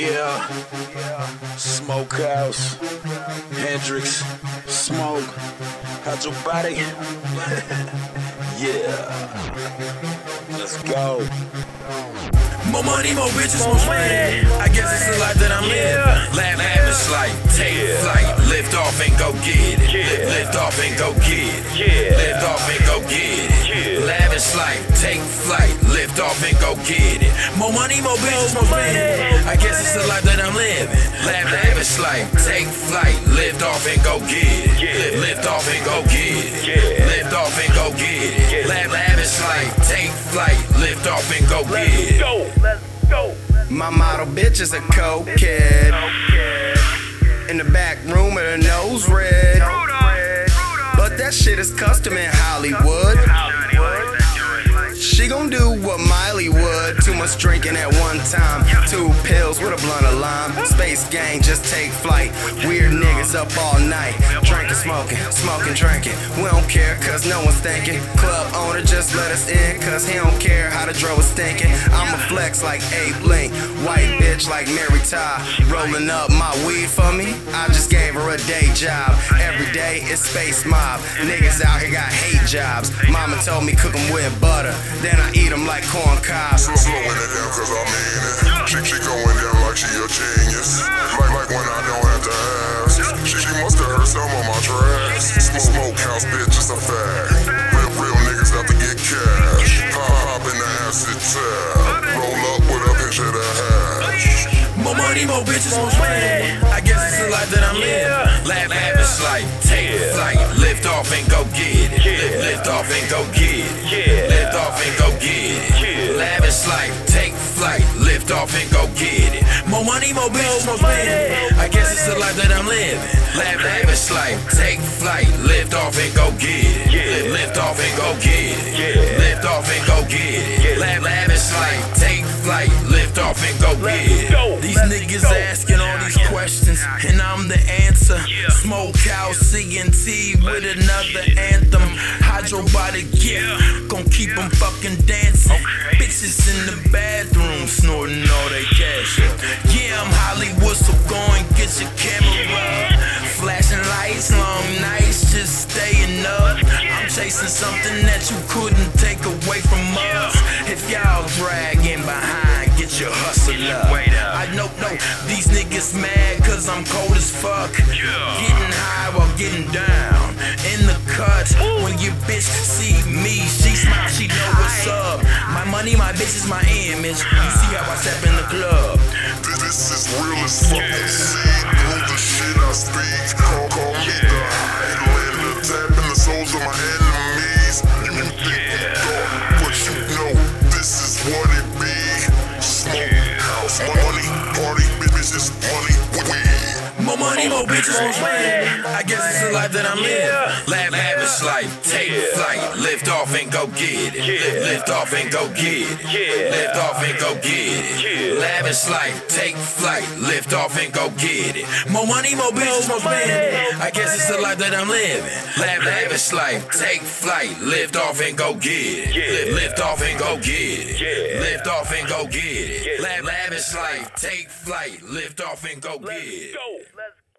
Yeah. Smokehouse. Hendrix. Smoke. How's your body? yeah. Let's go. More money, more bitches, more money. I guess it's the life that I'm living. Laugh, lavish life, take flight, lift off and go get it. Lift, lift off and go get it. Lift off and go get it. Lavish life, take flight, lift off and go get it. More money, more bitches, more money. I guess it's the life that I'm living. Laugh, lavish life, take flight, lift off and go get it. Lift, lift off and go get it. Lift off and go get it. Laugh, lavish life, take flight, lift off and go get it. Let's go. My model bitch is a cokehead. In the back room with her nose red. But that shit is custom in Hollywood. She gon' do what Miley would. Too much drinking at one time. Two pills with a blunt of lime. Space gang, just take flight. Weird niggas up all night. Drinking, smoking, smoking, drinking. We don't care cause no one's thinking. Club owner just let us in cause he don't care how the dro is thinking. I'ma flex like Abe Link. White bitch like Mary Ty. Rolling up my weed for me. I just gave her a day job. Every day it's space mob. Niggas out here got hate jobs. Mama told me cook 'em with butter. Then I eat 'em like corn cobs. Slow, slowing it down cause I mean it. She, she going down like she a genius. Like, like when I don't have to ask. She, she must have heard some of my tracks. Smoke, smokehouse bitch, it's a fact. Real, real niggas out to get cash. Pop, hop in the acid tab. Roll up with a pinch of the hash. More money, more bitches, more money. I guess it's the life that I'm living. Laugh, lavish life, take flight, lift off and go get it. Lift, lift off and go get it. Lift off and go get it. Lavish life, take flight, lift off and go get it. More money, more bitches, more money. I guess it's the life that I'm living. Lavish life, take flight, lift off and go get it. Lift, lift off and go get it. Lift off and go get it. Lavish life, take flight, lift off and go get it. These niggas asking and I'm the answer. Smokehouse CNT with another anthem. Hydrobiotic gift, gon' keep them fucking dancing. Bitches in the bathroom snorting all they cash. Yeah, I'm Hollywood, so go and get your camera. Flashing lights, long nights, just staying up. I'm chasing something that you couldn't take away from us. If y'all dragging behind, get your hustle up. I know, no, these niggas mad I'm cold as fuck. Getting high while getting down. In the cut, when your bitch see me, she smile, she know what's up. My money, my bitch is my image. You see how I step in the club. This is real as fuck. See money, more bitches, more money. I guess it's the life that I'm living. Laugh, lavish life, take flight, lift off and go get it. Lift, lift off and go get it. Lift off and go get it. Lavish life, take flight, lift off and go get it. More money, more bitches, more money. I guess it's the life that I'm living. Lavish life, take flight, lift off and go get it. Lift, lift off and go get it. Lift off and go get it. Laugh, lavish life, take flight, lift off and go get it. Go. Let's